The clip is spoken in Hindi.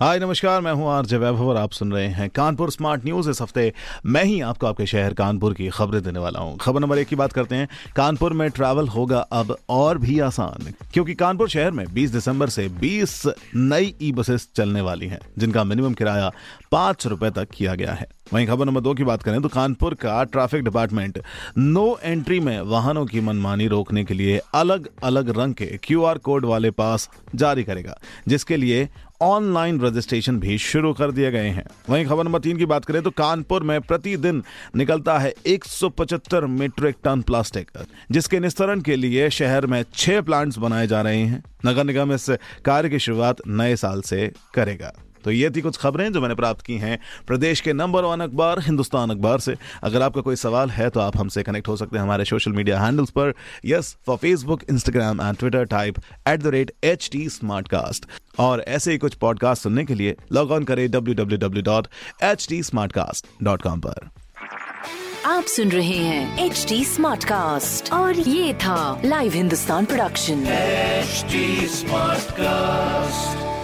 हाय, नमस्कार, मैं हूँ आरजे वैभव और आप सुन रहे हैं कानपुर स्मार्ट न्यूज़। इस हफ़्ते मैं ही आपको आपके शहर कानपुर की खबरें देने वाला हूँ। खबर नंबर एक की बात करते हैं, कानपुर में ट्रैवल होगा अब और भी आसान, क्योंकि कानपुर शहर में 20 दिसंबर से 20 नई ई बसेस चलने वाली हैं, जिनका मिनिमम किराया पाँच रुपए तक किया गया है। वहीं खबर नंबर दो की बात करें तो कानपुर का ट्रैफ़िक डिपार्टमेंट नो एंट्री में वाहनों की मनमानी रोकने के लिए अलग अलग रंग के क्यूआर कोड वाले पास जारी करेगा, जिसके लिए ऑनलाइन रजिस्ट्रेशन भी शुरू कर दिए गए हैं। वहीं खबर नंबर तीन की बात करें तो कानपुर में प्रतिदिन निकलता है 175 मीट्रिक टन प्लास्टिक जिसके निस्तरण के लिए शहर में छह प्लांट्स बनाए जा रहे हैं। नगर निगम इस कार्य की शुरुआत नए साल से करेगा। तो ये थी कुछ खबरें जो मैंने प्राप्त की हैं प्रदेश के नंबर वन अखबार हिंदुस्तान अखबार से। अगर आपका कोई सवाल है तो आप हमसे कनेक्ट हो सकते हैं हमारे सोशल मीडिया हैंडल्स पर। Yes for Facebook Instagram and Twitter type at the rate H T smart cast और ऐसे ही कुछ पॉडकास्ट सुनने के लिए लॉग ऑन करें W W W dot H T smart cast dot com पर। आप सुन रहे हैं एच टी स्मार्ट कास्ट और ये था live Hindustan production HD Smartcast.